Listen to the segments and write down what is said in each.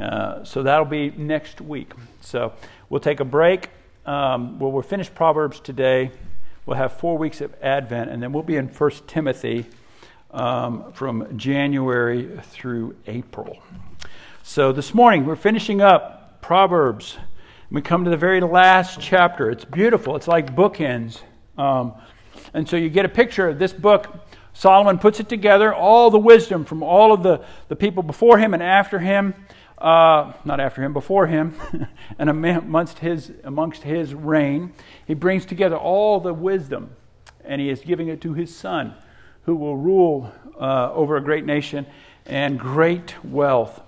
Uh, so that'll be next week. So we'll take a break. Um, well, we'll finish Proverbs today. We'll have four weeks of Advent, and then we'll be in 1 Timothy um, from January through April. So this morning, we're finishing up Proverbs. We come to the very last chapter. It's beautiful, it's like bookends. Um, and so you get a picture of this book. Solomon puts it together, all the wisdom from all of the, the people before him and after him uh, not after him, before him, and amongst his, amongst his reign. He brings together all the wisdom, and he is giving it to his son, who will rule uh, over a great nation and great wealth.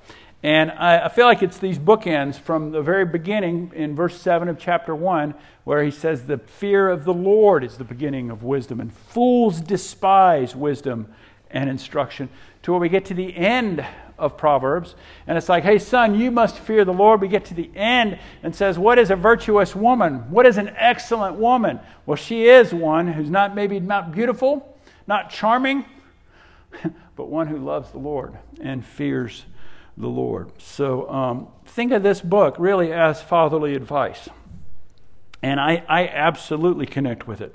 And I, I, feel like it's these bookends from the very beginning in verse 7 of chapter 1, where he says, The fear of the Lord is the beginning of wisdom, and fools despise wisdom and instruction, to where we get to the end of Proverbs. And it's like, hey, son, you must fear the Lord. We get to the end and says, what is a virtuous woman? What is an excellent woman? Well, she is one who's not maybe not beautiful, not charming, but one who loves the Lord and fears the Lord. So um, think of this book really as fatherly advice. And I, I absolutely connect with it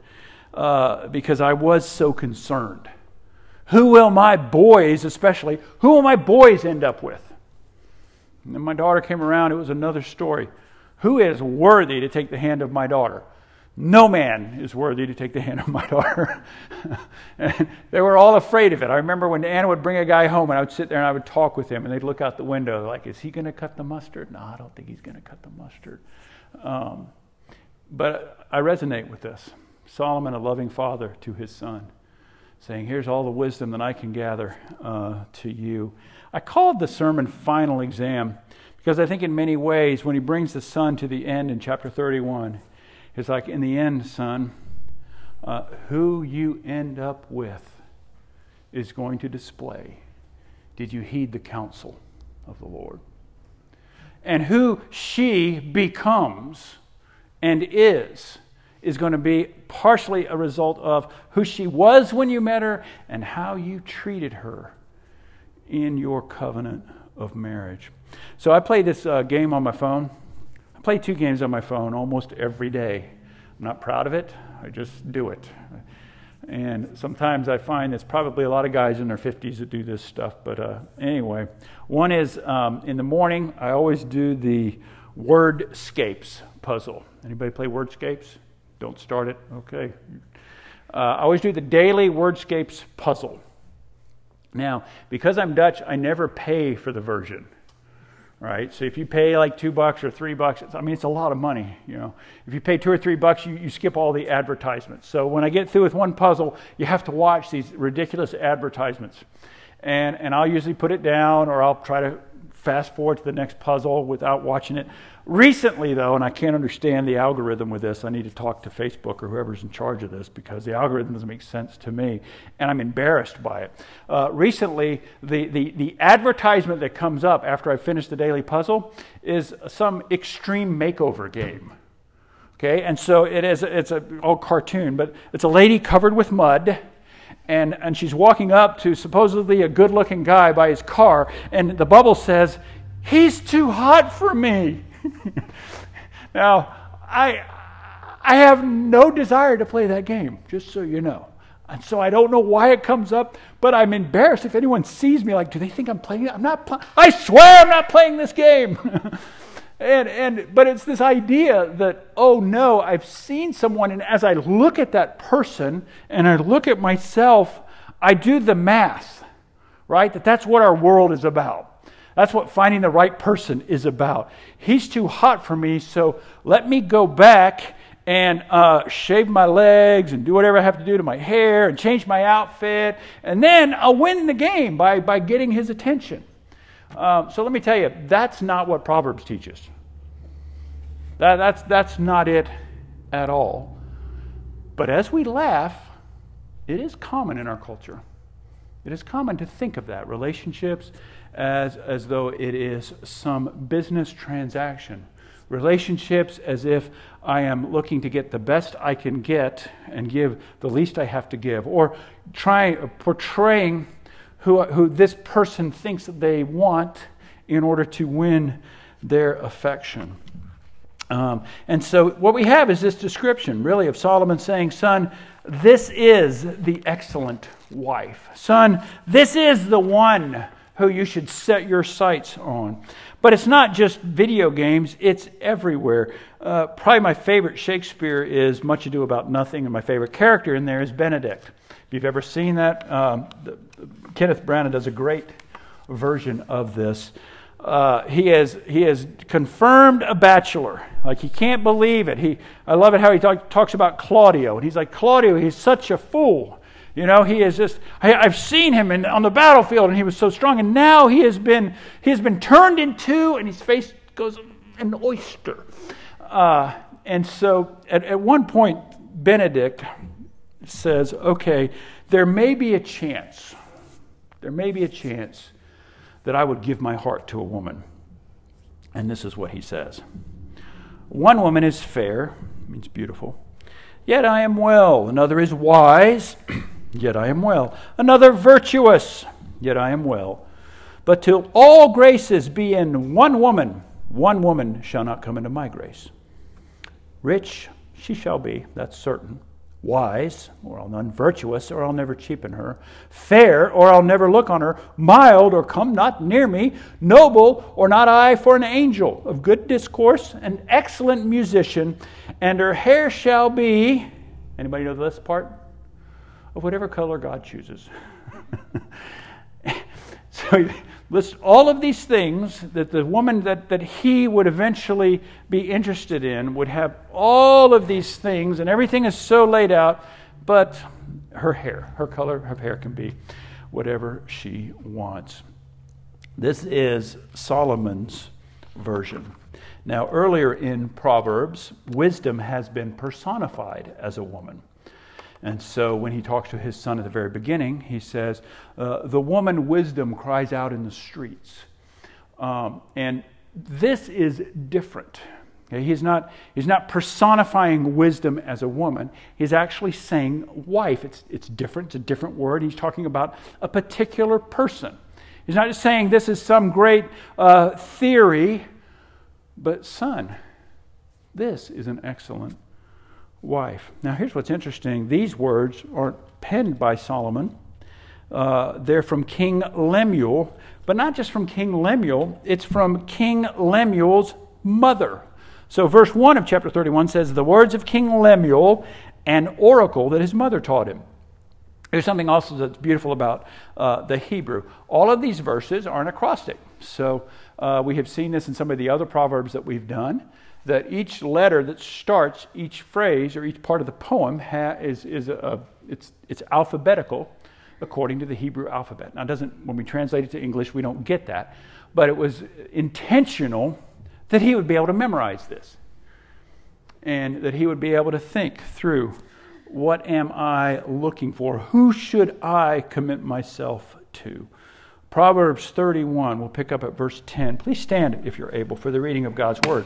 uh, because I was so concerned who will my boys, especially, who will my boys end up with? And then my daughter came around, it was another story. Who is worthy to take the hand of my daughter? No man is worthy to take the hand of my daughter. and they were all afraid of it. I remember when Anna would bring a guy home and I would sit there and I would talk with him and they'd look out the window like, is he going to cut the mustard? No, I don't think he's going to cut the mustard. Um, but I resonate with this. Solomon, a loving father to his son saying, Here's all the wisdom that I can gather uh, to you. I called the sermon Final Exam because I think, in many ways, when he brings the son to the end in chapter 31, it's like, In the end, son, uh, who you end up with is going to display did you heed the counsel of the Lord? And who she becomes and is is going to be partially a result of who she was when you met her and how you treated her in your covenant of marriage. So I play this uh, game on my phone. I play two games on my phone almost every day. I'm not proud of it, I just do it. And sometimes I find it's probably a lot of guys in their 50s that do this stuff. But uh, anyway, one is um, in the morning, I always do the wordscapes puzzle. Anybody play wordscapes? Don't start it. Okay. Uh, I always do the daily wordscapes puzzle. Now, because I'm Dutch, I never pay for the version. Right? So if you pay like two bucks or three bucks, I mean, it's a lot of money. You know, if you pay two or three bucks, you, you skip all the advertisements. So when I get through with one puzzle, you have to watch these ridiculous advertisements. And, and I'll usually put it down or I'll try to fast forward to the next puzzle without watching it. Recently, though, and I can't understand the algorithm with this, I need to talk to Facebook or whoever's in charge of this because the algorithm doesn't make sense to me, and I'm embarrassed by it. Uh, recently, the, the, the advertisement that comes up after I finish the daily puzzle is some extreme makeover game. Okay, and so it is, it's a old cartoon, but it's a lady covered with mud and, and she's walking up to supposedly a good looking guy by his car, and the bubble says, He's too hot for me. now, I, I have no desire to play that game, just so you know. And so I don't know why it comes up, but I'm embarrassed if anyone sees me like, do they think I'm playing it? I'm not playing. I swear I'm not playing this game. And, and, but it's this idea that, oh no, I've seen someone, and as I look at that person and I look at myself, I do the math, right? That that's what our world is about. That's what finding the right person is about. He's too hot for me, so let me go back and uh, shave my legs and do whatever I have to do to my hair and change my outfit, and then I'll win the game by, by getting his attention. Um, so let me tell you, that's not what Proverbs teaches. That, that's, that's not it at all. But as we laugh, it is common in our culture. It is common to think of that relationships as, as though it is some business transaction. Relationships as if I am looking to get the best I can get and give the least I have to give, or trying portraying who, who this person thinks they want in order to win their affection. Um, and so, what we have is this description, really, of Solomon saying, Son, this is the excellent wife. Son, this is the one who you should set your sights on. But it's not just video games, it's everywhere. Uh, probably my favorite Shakespeare is Much Ado About Nothing, and my favorite character in there is Benedick. If you've ever seen that, um, the, Kenneth Branagh does a great version of this. Uh, he has he has confirmed a bachelor. Like he can't believe it. He I love it how he talk, talks about Claudio, and he's like Claudio. He's such a fool. You know, he is just. I, have seen him in, on the battlefield, and he was so strong, and now he has been he has been turned into, and his face goes an oyster. Uh, and so, at, at one point, Benedick says, "Okay, there may be a chance. There may be a chance." That I would give my heart to a woman. And this is what he says One woman is fair, means beautiful, yet I am well. Another is wise, yet I am well. Another virtuous, yet I am well. But till all graces be in one woman, one woman shall not come into my grace. Rich she shall be, that's certain wise, or I'll none virtuous, or I'll never cheapen her, fair, or I'll never look on her, mild, or come not near me, noble, or not I for an angel, of good discourse, an excellent musician, and her hair shall be, anybody know this part? Of whatever color God chooses. so lists all of these things that the woman that, that he would eventually be interested in would have all of these things, and everything is so laid out, but her hair, her color her hair can be whatever she wants. This is Solomon's version. Now, earlier in Proverbs, wisdom has been personified as a woman. And so when he talks to his son at the very beginning, he says, uh, The woman wisdom cries out in the streets. Um, and this is different. Okay? He's, not, he's not personifying wisdom as a woman. He's actually saying wife. It's, it's different, it's a different word. He's talking about a particular person. He's not just saying this is some great uh, theory, but son, this is an excellent wife. Now, here's what's interesting these words aren't penned by Solomon, uh, they're from King Lemuel, but not just from King Lemuel, it's from King Lemuel's mother. So, verse 1 of chapter 31 says, The words of King Lemuel, an oracle that his mother taught him. There's something also that's beautiful about uh, the Hebrew. All of these verses are an acrostic. So, uh, we have seen this in some of the other proverbs that we've done that each letter that starts each phrase or each part of the poem ha- is, is a, it's, it's alphabetical according to the Hebrew alphabet. Now, doesn't when we translate it to English, we don't get that, but it was intentional that he would be able to memorize this, and that he would be able to think through what am I looking for? Who should I commit myself to? Proverbs 31, we'll pick up at verse 10. Please stand if you're able for the reading of God's word.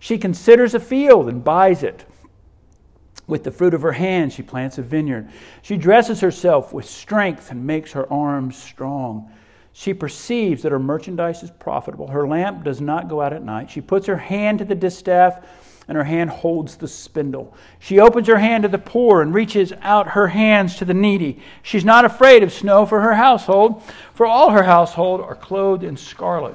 She considers a field and buys it. With the fruit of her hands, she plants a vineyard. She dresses herself with strength and makes her arms strong. She perceives that her merchandise is profitable. Her lamp does not go out at night. She puts her hand to the distaff, and her hand holds the spindle. She opens her hand to the poor and reaches out her hands to the needy. She's not afraid of snow for her household, for all her household are clothed in scarlet.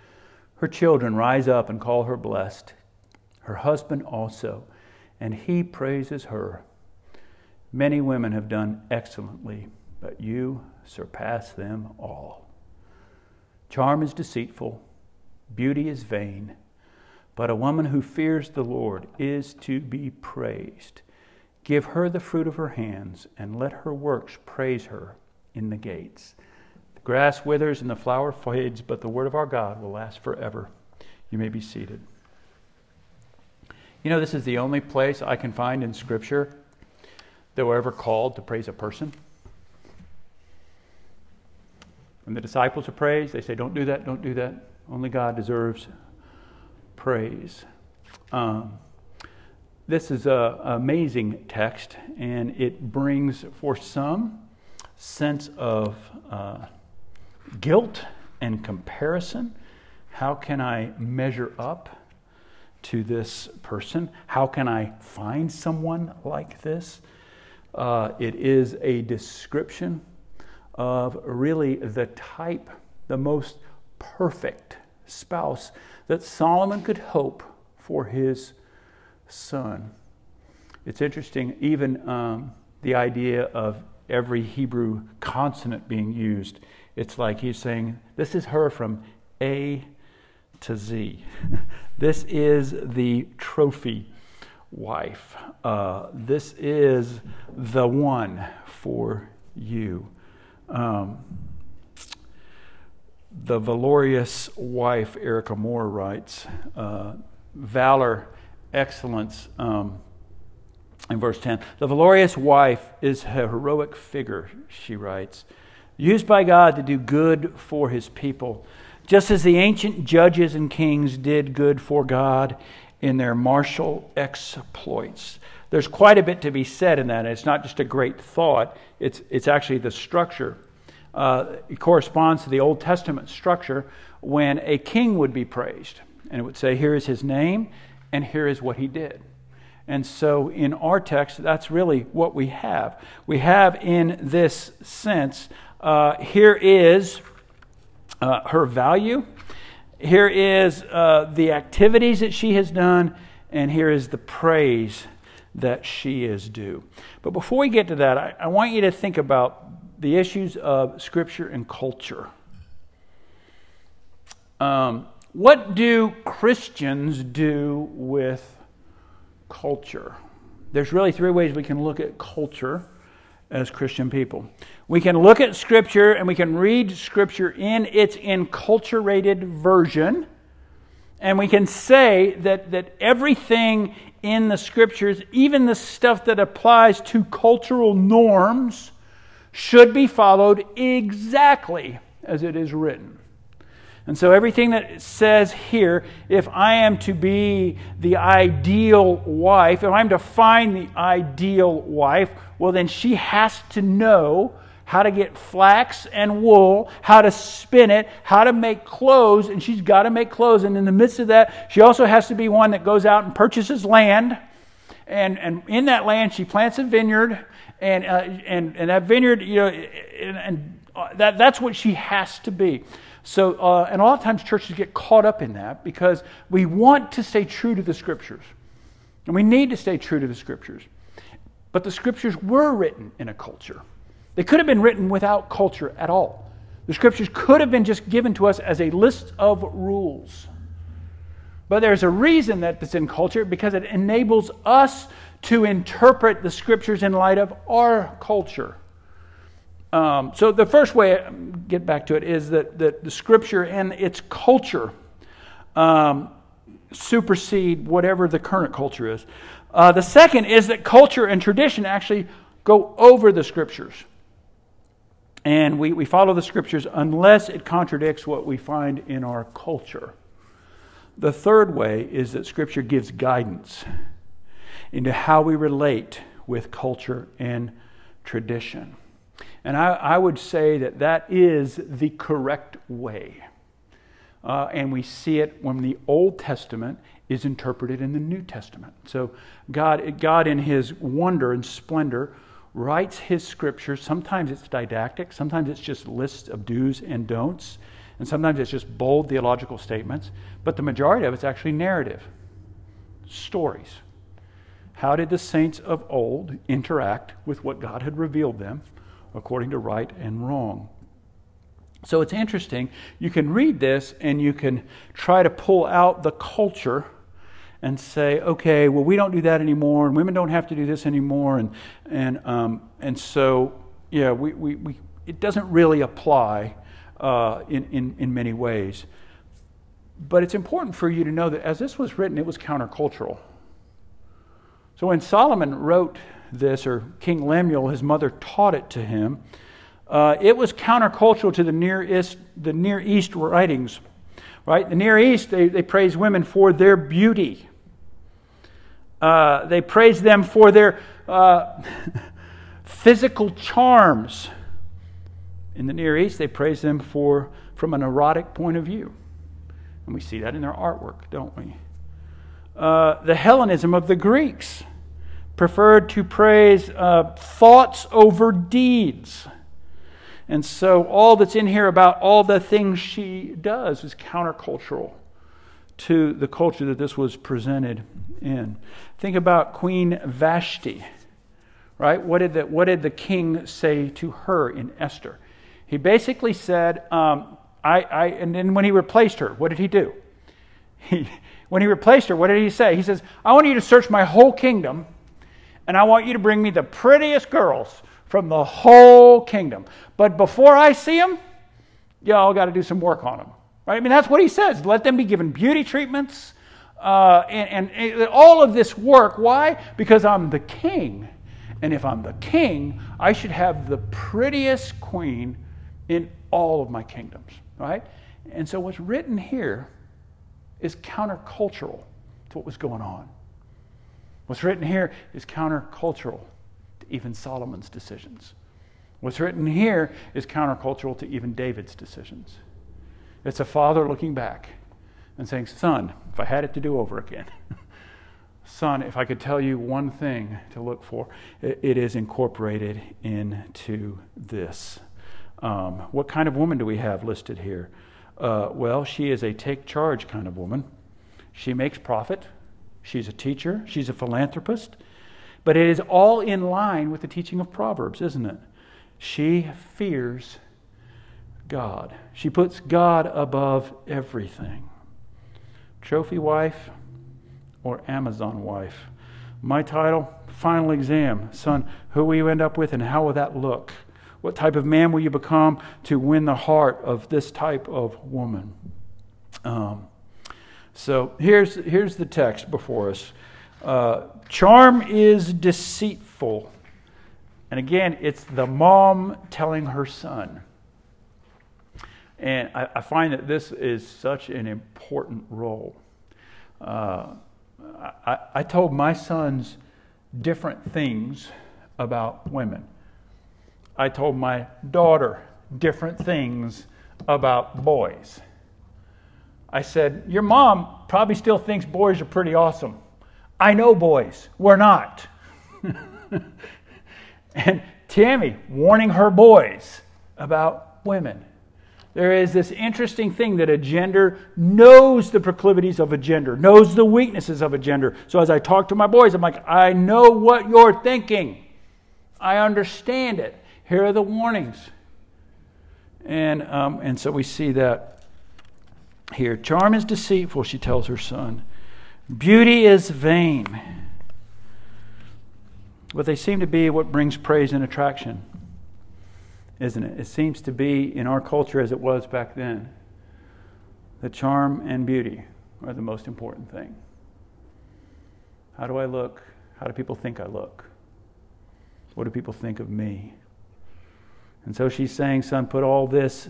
Her children rise up and call her blessed, her husband also, and he praises her. Many women have done excellently, but you surpass them all. Charm is deceitful, beauty is vain, but a woman who fears the Lord is to be praised. Give her the fruit of her hands, and let her works praise her in the gates. The grass withers and the flower fades, but the word of our God will last forever. You may be seated. You know, this is the only place I can find in Scripture that we're ever called to praise a person. When the disciples are praised, they say, Don't do that, don't do that. Only God deserves praise. Um, this is an amazing text, and it brings for some sense of uh, guilt and comparison. How can I measure up to this person? How can I find someone like this? Uh, it is a description of really the type, the most perfect spouse that Solomon could hope for his son. It's interesting, even um, the idea of every Hebrew consonant being used. It's like he's saying, This is her from A to Z. this is the trophy wife. Uh, this is the one for you. Um, the valorous wife, Erica Moore writes, uh, valor, excellence. Um, in verse 10. The valorous wife is a heroic figure, she writes, used by God to do good for his people, just as the ancient judges and kings did good for God in their martial exploits. There's quite a bit to be said in that. It's not just a great thought, it's, it's actually the structure. Uh, it corresponds to the Old Testament structure when a king would be praised. And it would say, Here is his name, and here is what he did. And so in our text, that's really what we have. We have, in this sense, uh, here is uh, her value, here is uh, the activities that she has done, and here is the praise that she is due. But before we get to that, I, I want you to think about the issues of Scripture and culture. Um, what do Christians do with culture. There's really three ways we can look at culture as Christian people. We can look at Scripture and we can read Scripture in its enculturated version, and we can say that, that everything in the Scriptures, even the stuff that applies to cultural norms, should be followed exactly as it is written. And so, everything that says here, if I am to be the ideal wife, if I'm to find the ideal wife, well, then she has to know how to get flax and wool, how to spin it, how to make clothes, and she's got to make clothes. And in the midst of that, she also has to be one that goes out and purchases land. And, and in that land, she plants a vineyard. And, uh, and, and that vineyard, you know, and, and uh, that, that's what she has to be. So, uh, and a lot of times churches get caught up in that because we want to stay true to the scriptures. And we need to stay true to the scriptures. But the scriptures were written in a culture. They could have been written without culture at all. The scriptures could have been just given to us as a list of rules. But there's a reason that it's in culture because it enables us to interpret the scriptures in light of our culture. Um, so the first way, get back to it, is that, that the scripture and its culture um, supersede whatever the current culture is. Uh, the second is that culture and tradition actually go over the scriptures. And we, we follow the scriptures unless it contradicts what we find in our culture. The third way is that scripture gives guidance into how we relate with culture and tradition. And I, I would say that that is the correct way. Uh, and we see it when the Old Testament is interpreted in the New Testament. So God, God in His wonder and splendor, writes his scriptures. Sometimes it's didactic, sometimes it's just lists of do's and don'ts, and sometimes it's just bold theological statements. But the majority of it's actually narrative stories. How did the saints of old interact with what God had revealed them according to right and wrong? So it's interesting. You can read this and you can try to pull out the culture and say, okay, well, we don't do that anymore, and women don't have to do this anymore, and and um, and so yeah, we, we, we it doesn't really apply uh, in, in in many ways. But it's important for you to know that as this was written, it was countercultural. So when Solomon wrote this, or King Lemuel, his mother taught it to him, uh, it was countercultural to the Near East, the Near East writings. Right? The Near East, they, they praise women for their beauty. Uh, they praise them for their uh, physical charms. In the Near East, they praise them for from an erotic point of view. And we see that in their artwork, don't we? Uh, the Hellenism of the Greeks preferred to praise uh, thoughts over deeds. And so, all that's in here about all the things she does is countercultural to the culture that this was presented in. Think about Queen Vashti, right? What did the, what did the king say to her in Esther? He basically said, um, I, I, and then when he replaced her, what did he do? He, when he replaced her, what did he say? He says, I want you to search my whole kingdom, and I want you to bring me the prettiest girls from the whole kingdom. But before I see them, y'all got to do some work on them. Right? I mean, that's what he says. Let them be given beauty treatments uh, and, and, and all of this work. Why? Because I'm the king. And if I'm the king, I should have the prettiest queen in all of my kingdoms. Right? And so what's written here is countercultural to what was going on. What's written here is countercultural to even Solomon's decisions. What's written here is countercultural to even David's decisions. It's a father looking back and saying, Son, if I had it to do over again, son, if I could tell you one thing to look for, it is incorporated into this. Um, what kind of woman do we have listed here? Uh, well, she is a take charge kind of woman. She makes profit. She's a teacher. She's a philanthropist. But it is all in line with the teaching of Proverbs, isn't it? She fears God. She puts God above everything. Trophy wife or Amazon wife? My title, final exam. Son, who will you end up with and how will that look? What type of man will you become to win the heart of this type of woman? Um, so here's, here's the text before us. Uh, charm is deceitful. And again, it's the mom telling her son. And I, I find that this is such an important role. Uh, I, I told my sons different things about women. I told my daughter different things about boys. I said, Your mom probably still thinks boys are pretty awesome. I know boys. We're not. and Tammy warning her boys about women. There is this interesting thing that a gender knows the proclivities of a gender, knows the weaknesses of a gender. So as I talk to my boys, I'm like, I know what you're thinking. I understand it. Here are the warnings. And, um, and so we see that here. Charm is deceitful, she tells her son. Beauty is vain. But they seem to be what brings praise and attraction isn't it? It seems to be in our culture as it was back then. The charm and beauty are the most important thing. How do I look? How do people think I look? What do people think of me? And so she's saying, son, put all this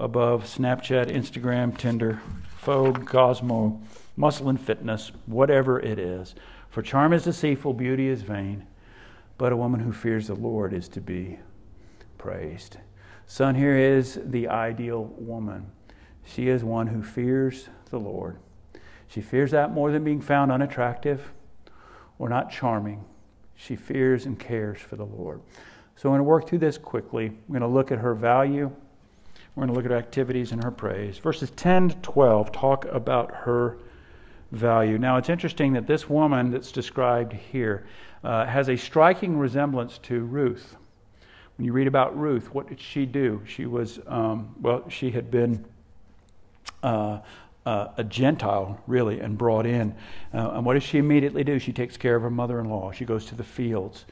above Snapchat, Instagram, Tinder, Vogue, Cosmo, muscle and fitness, whatever it is. For charm is deceitful, beauty is vain, but a woman who fears the Lord is to be praised. Son, here is the ideal woman. She is one who fears the Lord. She fears that more than being found unattractive or not charming. She fears and cares for the Lord. So I'm going to work through this quickly. We're going to look at her value. We're going to look at her activities and her praise. Verses 10 to 12 talk about her value. Now, it's interesting that this woman that's described here uh, has a striking resemblance to Ruth. When you read about Ruth, what did she do? She was, um, well, she had been uh, uh, a Gentile, really, and brought in. Uh, and what does she immediately do? She takes care of her mother in law. She goes to the fields.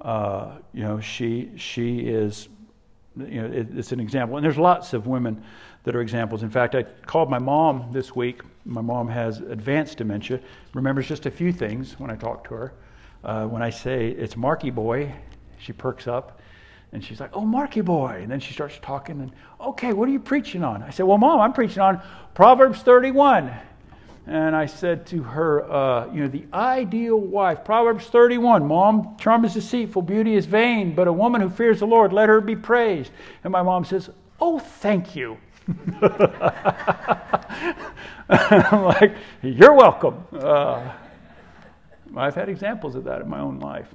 Uh, you know, she, she is, you know, it, it's an example. And there's lots of women that are examples. In fact, I called my mom this week. My mom has advanced dementia, remembers just a few things when I talk to her. Uh, when I say it's Marky Boy, she perks up and she's like, Oh, Marky Boy. And then she starts talking and, Okay, what are you preaching on? I said, Well, Mom, I'm preaching on Proverbs 31. And I said to her, uh, You know, the ideal wife, Proverbs 31, Mom, charm is deceitful, beauty is vain, but a woman who fears the Lord, let her be praised. And my mom says, Oh, thank you. I'm like, You're welcome. Uh, I've had examples of that in my own life.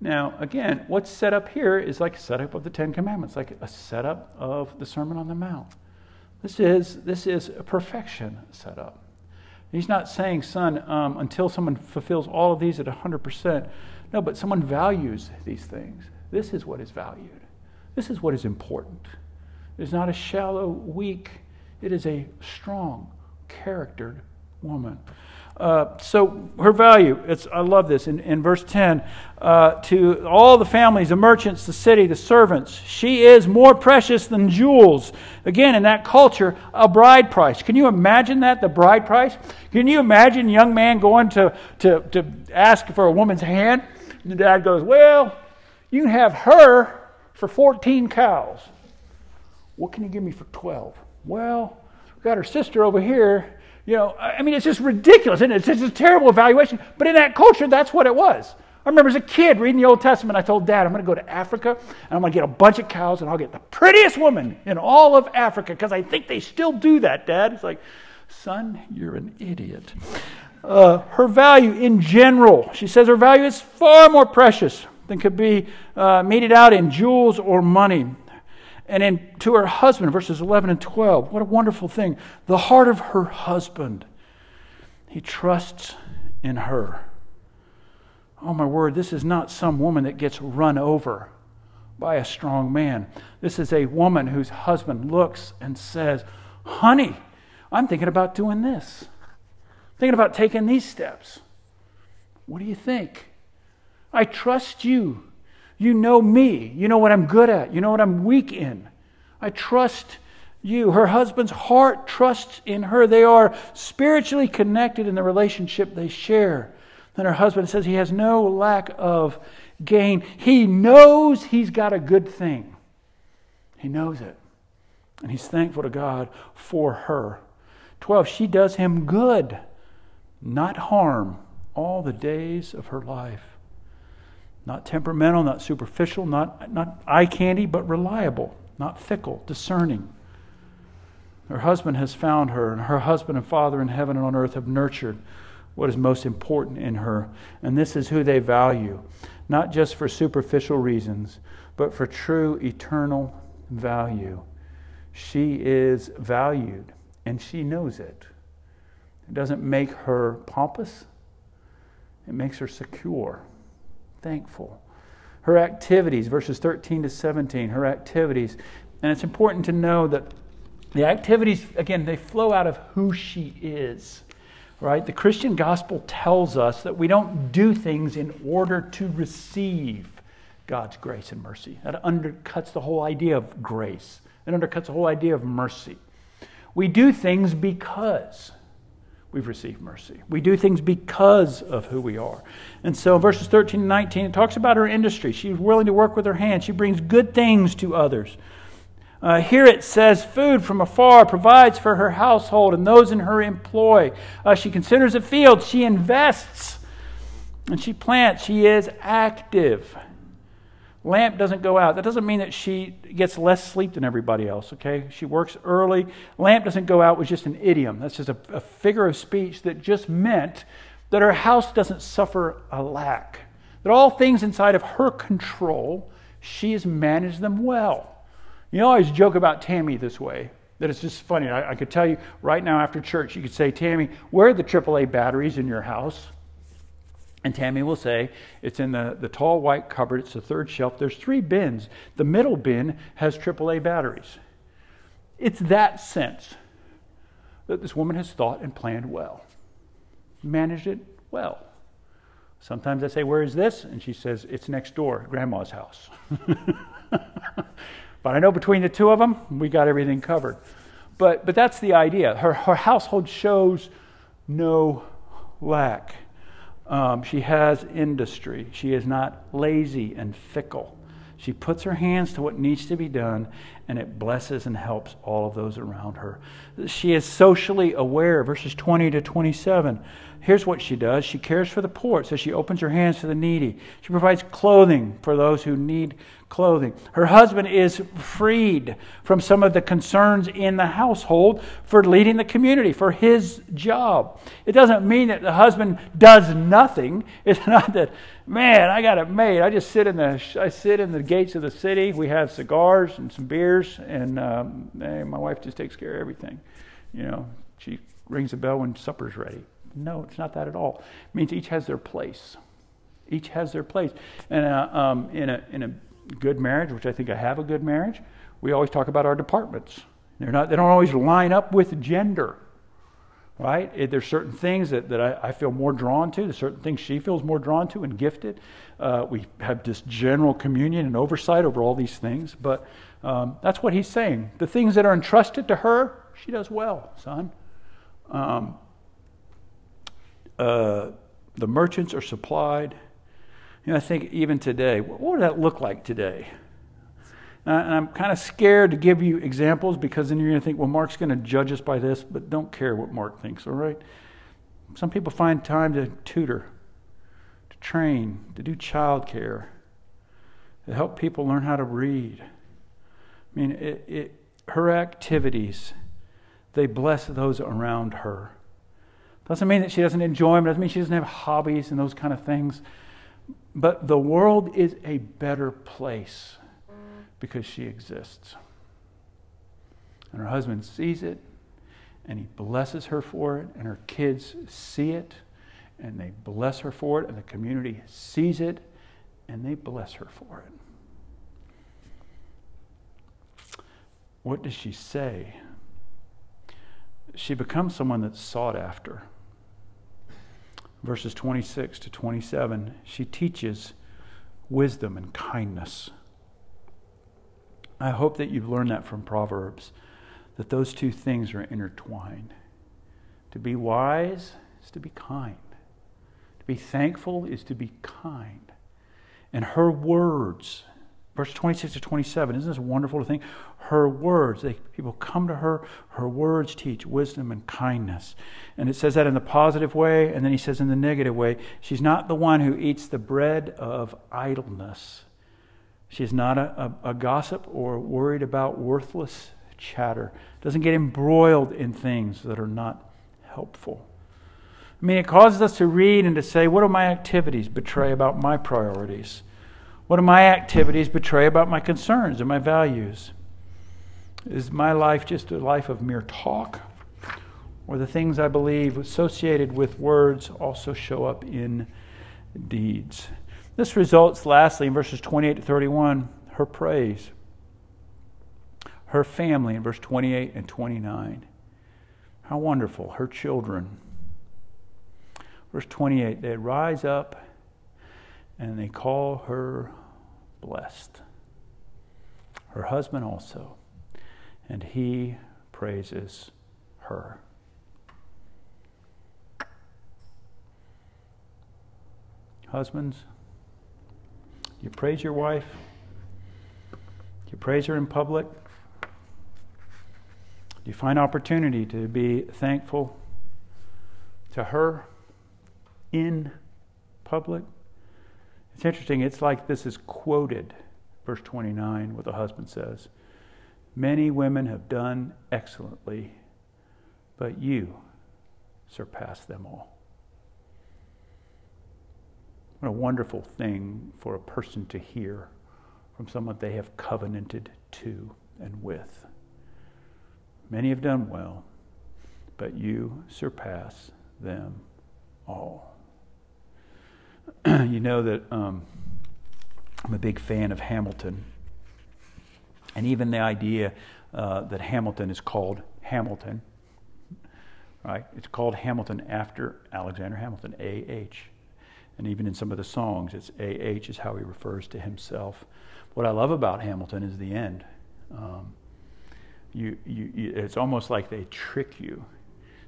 Now, again, what's set up here is like a setup of the Ten Commandments, like a setup of the Sermon on the Mount. This is, this is a perfection setup. He's not saying, son, um, until someone fulfills all of these at 100%. No, but someone values these things. This is what is valued. This is what is important. It is not a shallow, weak, it is a strong, charactered woman. Uh, so her value, it's, I love this in, in verse 10 uh, to all the families, the merchants, the city, the servants, she is more precious than jewels. Again, in that culture, a bride price. Can you imagine that, the bride price? Can you imagine a young man going to, to, to ask for a woman's hand? And the dad goes, Well, you can have her for 14 cows. What can you give me for 12? Well, we've got her sister over here you know, I mean, it's just ridiculous, and it? It's just a terrible evaluation. But in that culture, that's what it was. I remember as a kid reading the Old Testament, I told Dad, I'm going to go to Africa and I'm going to get a bunch of cows and I'll get the prettiest woman in all of Africa because I think they still do that, Dad. It's like, son, you're an idiot. Uh, her value in general, she says her value is far more precious than could be uh, meted out in jewels or money and in, to her husband, verses 11 and 12. What a wonderful thing. The heart of her husband. He trusts in her. Oh, my word, this is not some woman that gets run over by a strong man. This is a woman whose husband looks and says, Honey, I'm thinking about doing this, thinking about taking these steps. What do you think? I trust you. You know me. You know what I'm good at. You know what I'm weak in. I trust you. Her husband's heart trusts in her. They are spiritually connected in the relationship they share. Then her husband says he has no lack of gain. He knows he's got a good thing. He knows it. And he's thankful to God for her. 12. She does him good, not harm, all the days of her life. Not temperamental, not superficial, not, not eye candy, but reliable, not fickle, discerning. Her husband has found her, and her husband and father in heaven and on earth have nurtured what is most important in her. And this is who they value, not just for superficial reasons, but for true eternal value. She is valued, and she knows it. It doesn't make her pompous, it makes her secure thankful. Her activities, verses 13 to 17, her activities. And it's important to know that the activities, again, they flow out of who she is. Right? The Christian gospel tells us that we don't do things in order to receive God's grace and mercy. That undercuts the whole idea of grace, it undercuts the whole idea of mercy. We do things because we've received mercy. We do things because of who we are. And so verses 13 and 19, it talks about her industry. She's willing to work with her hands, she brings good things to others. Uh, here it says, food from afar provides for her household and those in her employ. Uh, she considers a field, she invests, and she plants. She is active. Lamp doesn't go out. That doesn't mean that she gets less sleep than everybody else, okay? She works early. Lamp doesn't go out was just an idiom. That's just a, a figure of speech that just meant that her house doesn't suffer a lack, that all things inside of her control, she has managed them well. You know, I always joke about Tammy this way, that it's just funny. I, I could tell you right now after church, you could say, Tammy, where are the AAA batteries in your house? And Tammy will say, It's in the, the tall white cupboard. It's the third shelf. There's three bins. The middle bin has AAA batteries. It's that sense that this woman has thought and planned well, managed it well. Sometimes I say, Where is this? And she says, It's next door, grandma's house. but I know between the two of them, we got everything covered. But, but that's the idea. Her, her household shows no lack. Um, she has industry. She is not lazy and fickle. She puts her hands to what needs to be done, and it blesses and helps all of those around her. She is socially aware, verses 20 to 27. Here's what she does she cares for the poor. so she opens her hands to the needy. She provides clothing for those who need clothing. Her husband is freed from some of the concerns in the household for leading the community, for his job. It doesn't mean that the husband does nothing. It's not that, man, I got it made. I just sit in the, I sit in the gates of the city. We have cigars and some beers, and um, my wife just takes care of everything. You know, she rings the bell when supper's ready. No, it's not that at all. It means each has their place. Each has their place. And uh, um, in, a, in a good marriage, which I think I have a good marriage, we always talk about our departments. They're not, they don't always line up with gender, right? It, there's certain things that, that I, I, feel more drawn to. There's certain things she feels more drawn to and gifted. Uh, we have this general communion and oversight over all these things. But um, that's what he's saying. The things that are entrusted to her, she does well, son. Um, uh, the merchants are supplied. You know, I think even today, what would that look like today? Uh, and I'm kind of scared to give you examples because then you're going to think, well, Mark's going to judge us by this, but don't care what Mark thinks, all right? Some people find time to tutor, to train, to do childcare, to help people learn how to read. I mean, it, it, her activities, they bless those around her. Doesn't mean that she doesn't enjoy them, doesn't mean she doesn't have hobbies and those kind of things. But the world is a better place because she exists. And her husband sees it, and he blesses her for it, and her kids see it, and they bless her for it, and the community sees it, and they bless her for it. What does she say? She becomes someone that's sought after verses 26 to 27, she teaches wisdom and kindness. I hope that you've learned that from Proverbs, that those two things are intertwined. To be wise is to be kind, to be thankful is to be kind. And her words, verse 26 to 27, isn't this wonderful to think? her words. They, people come to her. Her words teach wisdom and kindness. And it says that in the positive way, and then he says in the negative way. She's not the one who eats the bread of idleness. She's not a, a, a gossip or worried about worthless chatter. Doesn't get embroiled in things that are not helpful. I mean, it causes us to read and to say, what do my activities betray about my priorities? What do my activities betray about my concerns and my values? Is my life just a life of mere talk? Or the things I believe associated with words also show up in deeds? This results, lastly, in verses 28 to 31, her praise. Her family in verse 28 and 29. How wonderful. Her children. Verse 28 they rise up and they call her blessed. Her husband also and he praises her. Husbands, you praise your wife, you praise her in public, you find opportunity to be thankful to her in public. It's interesting, it's like this is quoted, verse 29, what the husband says. Many women have done excellently, but you surpass them all. What a wonderful thing for a person to hear from someone they have covenanted to and with. Many have done well, but you surpass them all. you know that um, I'm a big fan of Hamilton. And even the idea uh, that Hamilton is called Hamilton, right? It's called Hamilton after Alexander Hamilton, A.H. And even in some of the songs, it's A.H. is how he refers to himself. What I love about Hamilton is the end. Um, you, you, you, it's almost like they trick you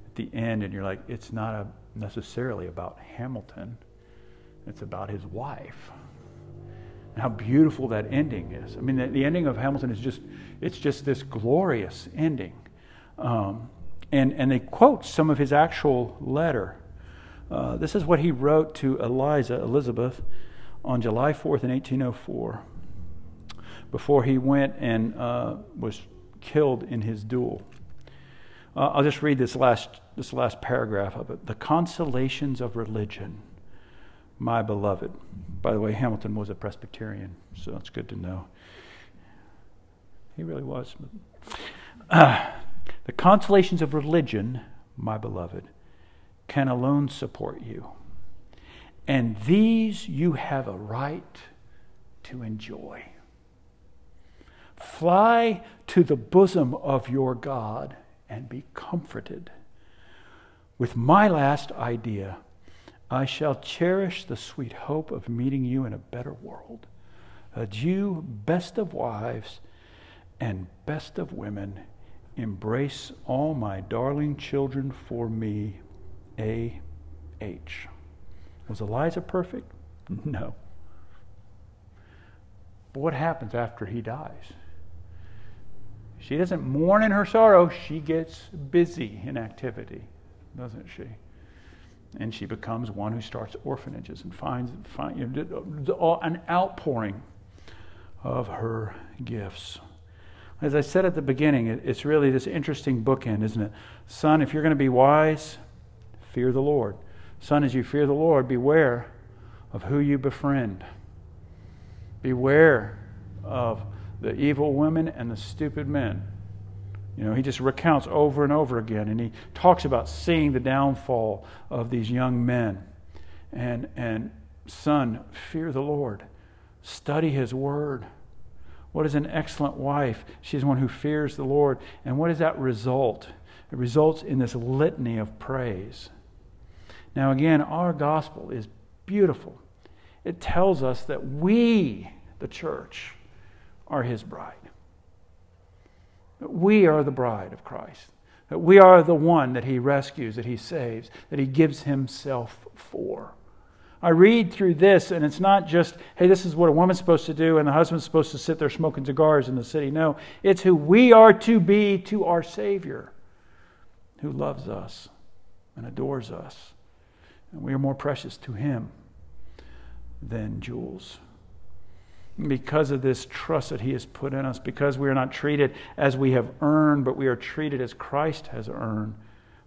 at the end, and you're like, it's not a, necessarily about Hamilton, it's about his wife. And how beautiful that ending is. I mean, the, the ending of Hamilton is just, it's just this glorious ending. Um, and, and they quote some of his actual letter. Uh, this is what he wrote to Eliza, Elizabeth, on July 4th in 1804, before he went and uh, was killed in his duel. Uh, I'll just read this last, this last paragraph of it. The consolations of religion, my beloved. By the way, Hamilton was a Presbyterian, so it's good to know. He really was. Uh, the consolations of religion, my beloved, can alone support you. And these you have a right to enjoy. Fly to the bosom of your God and be comforted. With my last idea, I shall cherish the sweet hope of meeting you in a better world. Adieu, best of wives and best of women. Embrace all my darling children for me. A. H. Was Eliza perfect? No. But what happens after he dies? She doesn't mourn in her sorrow, she gets busy in activity, doesn't she? And she becomes one who starts orphanages and finds, find, you know, an outpouring of her gifts. As I said at the beginning, it's really this interesting bookend, isn't it? Son, if you're going to be wise, fear the Lord. Son, as you fear the Lord, beware of who you befriend. Beware of the evil women and the stupid men. You know, he just recounts over and over again, and he talks about seeing the downfall of these young men. And, and son, fear the Lord, study his word. What is an excellent wife? She's one who fears the Lord. And what does that result? It results in this litany of praise. Now, again, our gospel is beautiful. It tells us that we, the church, are his bride. We are the bride of Christ. That we are the one that he rescues, that he saves, that he gives himself for. I read through this, and it's not just, hey, this is what a woman's supposed to do, and the husband's supposed to sit there smoking cigars in the city. No, it's who we are to be to our Savior, who loves us and adores us. And we are more precious to him than jewels because of this trust that He has put in us, because we are not treated as we have earned, but we are treated as Christ has earned.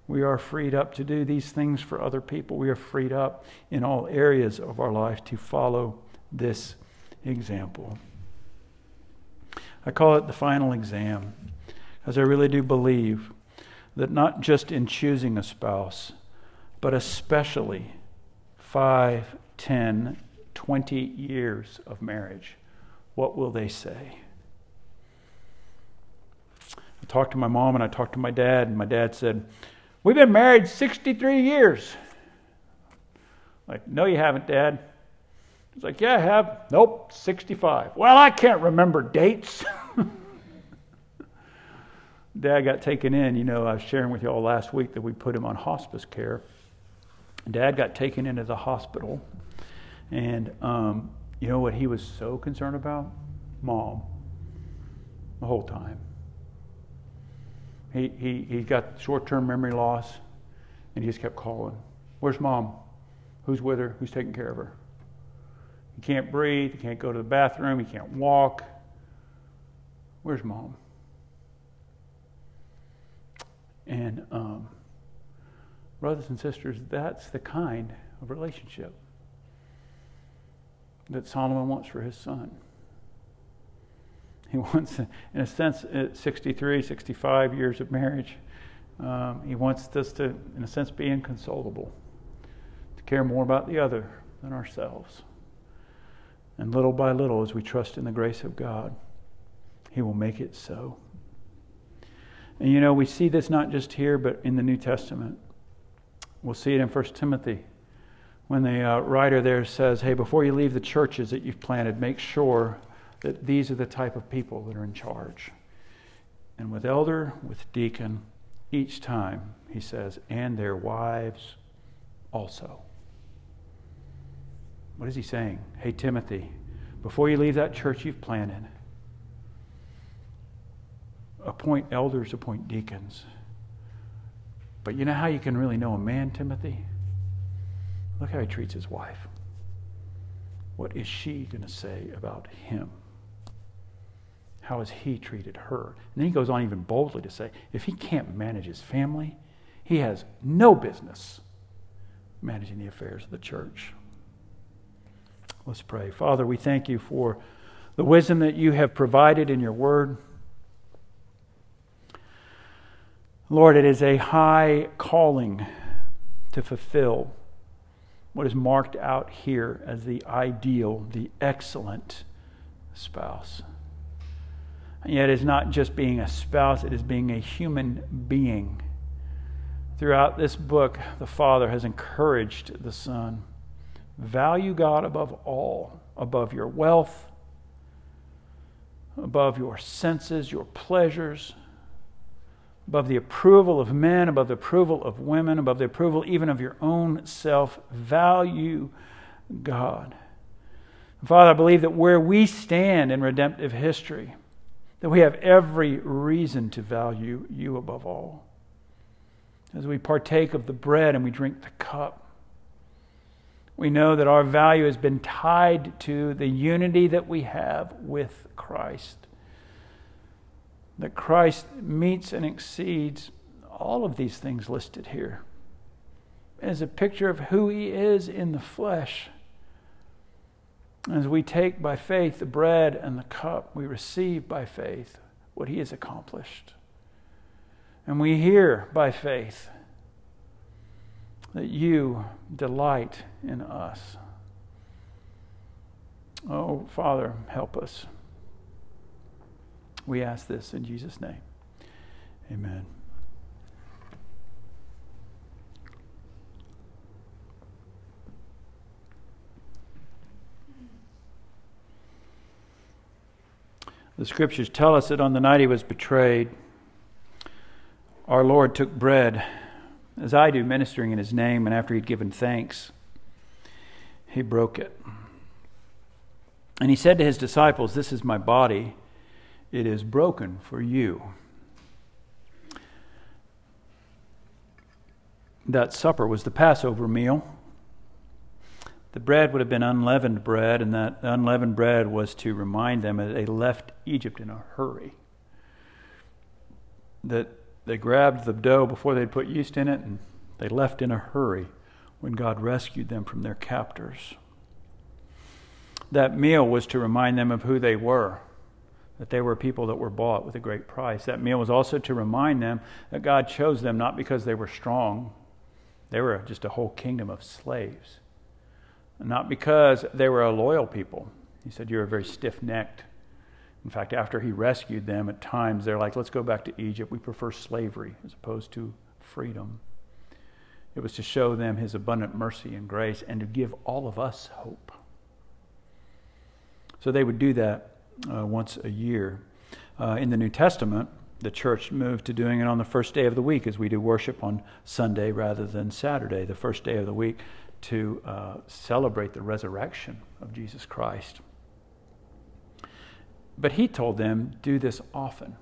We are freed up to do these things for other people. We are freed up in all areas of our life to follow this example. I call it the final exam, because I really do believe that not just in choosing a spouse, but especially five, ten, 20 years of marriage, what will they say? I talked to my mom and I talked to my dad, and my dad said, We've been married 63 years. Like, no, you haven't, Dad. He's like, Yeah, I have. Nope, 65. Well, I can't remember dates. Dad got taken in. You know, I was sharing with you all last week that we put him on hospice care. Dad got taken into the hospital and um, you know what he was so concerned about? Mom. The whole time. He, he, he got short term memory loss, and he just kept calling. Where's mom? Who's with her? Who's taking care of her? He can't breathe. He can't go to the bathroom. He can't walk. Where's mom? And, um, brothers and sisters, that's the kind of relationship that Solomon wants for his son. He wants, in a sense, at 63, 65 years of marriage, um, he wants us to, in a sense, be inconsolable, to care more about the other than ourselves. And little by little, as we trust in the grace of God, he will make it so. And you know, we see this not just here, but in the New Testament. We'll see it in 1 Timothy when the uh, writer there says, Hey, before you leave the churches that you've planted, make sure that these are the type of people that are in charge. And with elder, with deacon, each time, he says, and their wives also. What is he saying? Hey, Timothy, before you leave that church you've planted, appoint elders, appoint deacons. But you know how you can really know a man, Timothy? Look how he treats his wife. What is she going to say about him? How has he treated her? And then he goes on even boldly to say if he can't manage his family, he has no business managing the affairs of the church. Let's pray. Father, we thank you for the wisdom that you have provided in your word. Lord, it is a high calling to fulfill what is marked out here as the ideal, the excellent spouse. And yet, it's not just being a spouse, it is being a human being. Throughout this book, the Father has encouraged the Son. Value God above all, above your wealth, above your senses, your pleasures, above the approval of men, above the approval of women, above the approval even of your own self. Value God. Father, I believe that where we stand in redemptive history, that we have every reason to value you above all. As we partake of the bread and we drink the cup, we know that our value has been tied to the unity that we have with Christ. That Christ meets and exceeds all of these things listed here as a picture of who he is in the flesh as we take by faith the bread and the cup, we receive by faith what he has accomplished. And we hear by faith that you delight in us. Oh, Father, help us. We ask this in Jesus' name. Amen. The scriptures tell us that on the night he was betrayed, our Lord took bread, as I do, ministering in his name, and after he'd given thanks, he broke it. And he said to his disciples, This is my body, it is broken for you. That supper was the Passover meal. The bread would have been unleavened bread, and that unleavened bread was to remind them that they left Egypt in a hurry. That they grabbed the dough before they'd put yeast in it, and they left in a hurry when God rescued them from their captors. That meal was to remind them of who they were, that they were people that were bought with a great price. That meal was also to remind them that God chose them not because they were strong, they were just a whole kingdom of slaves not because they were a loyal people. He said, You're very stiff necked. In fact, after he rescued them, at times they're like, Let's go back to Egypt. We prefer slavery as opposed to freedom. It was to show them his abundant mercy and grace and to give all of us hope. So they would do that uh, once a year. Uh, in the New Testament, the church moved to doing it on the first day of the week as we do worship on Sunday rather than Saturday, the first day of the week to uh, celebrate the resurrection of Jesus Christ. But he told them, do this often.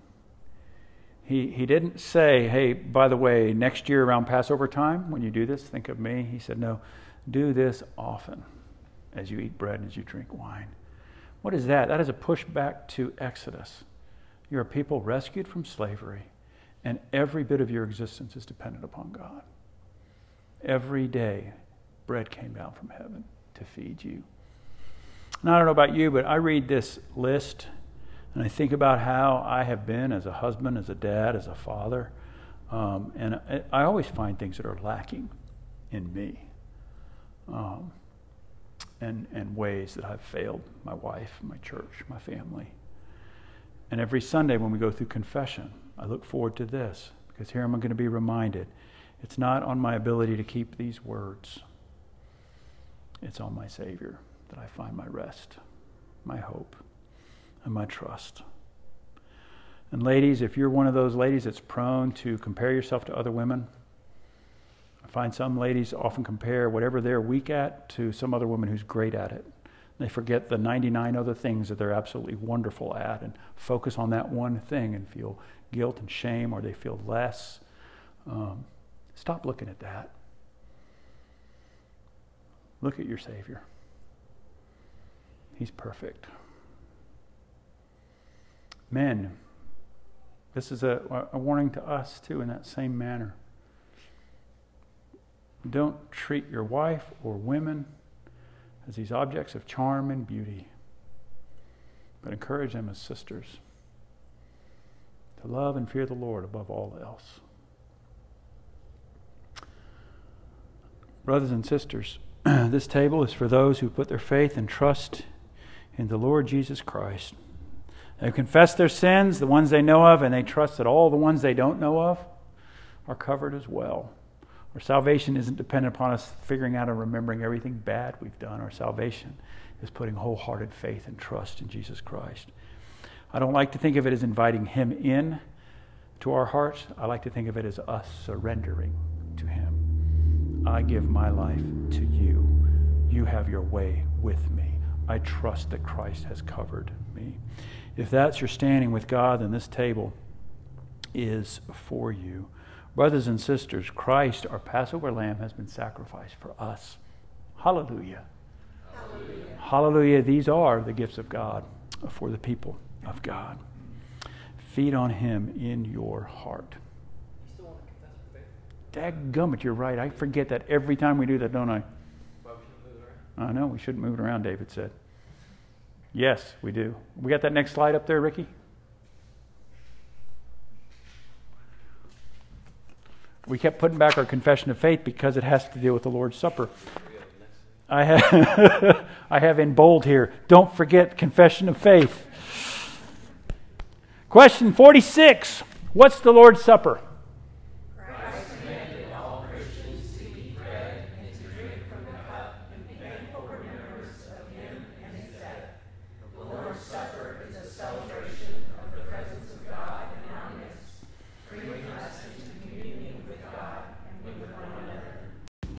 He, he didn't say, hey, by the way, next year around Passover time, when you do this, think of me. He said, no, do this often as you eat bread and as you drink wine. What is that? That is a pushback to Exodus. You're a people rescued from slavery, and every bit of your existence is dependent upon God. Every day, bread came down from heaven to feed you. And I don't know about you, but I read this list and I think about how I have been as a husband, as a dad, as a father. Um, and I, always find things that are lacking in me um, and, and ways that I've failed my wife, my church, my family. And every Sunday when we go through confession, I look forward to this because here I'm going to be reminded it's not on my ability to keep these words, it's on my Savior that I find my rest, my hope, and my trust. And ladies, if you're one of those ladies that's prone to compare yourself to other women, I find some ladies often compare whatever they're weak at to some other woman who's great at it. They forget the 99 other things that they're absolutely wonderful at and focus on that one thing and feel guilt and shame or they feel less. Um, stop looking at that. Look at your Savior. He's perfect. Men, this is a, a warning to us too in that same manner. Don't treat your wife or women as these objects of charm and beauty, but encourage them as sisters to love and fear the Lord above all else. Brothers and sisters, this table is for those who put their faith and trust in the Lord Jesus Christ. They confess their sins, the ones they know of, and they trust that all the ones they don't know of are covered as well. Our salvation isn't dependent upon us figuring out and remembering everything bad we've done. Our salvation is putting wholehearted faith and trust in Jesus Christ. I don't like to think of it as inviting Him in to our hearts. I like to think of it as us surrendering to Him. I give my life to you. You have your way with me. I trust that Christ has covered me. If that's your standing with God, then this table is for you. Brothers and sisters, Christ, our Passover lamb, has been sacrificed for us. Hallelujah. Hallelujah. Hallelujah. These are the gifts of God for the people of God. Feed on him in your heart. Dadgummit, you're right. I forget that every time we do that, don't I? I know, we shouldn't move it around, David said. Yes, we do. We got that next slide up there, Ricky? We kept putting back our confession of faith because it has to deal with the Lord's Supper. I have, I have in bold here, don't forget confession of faith. Question 46 What's the Lord's Supper?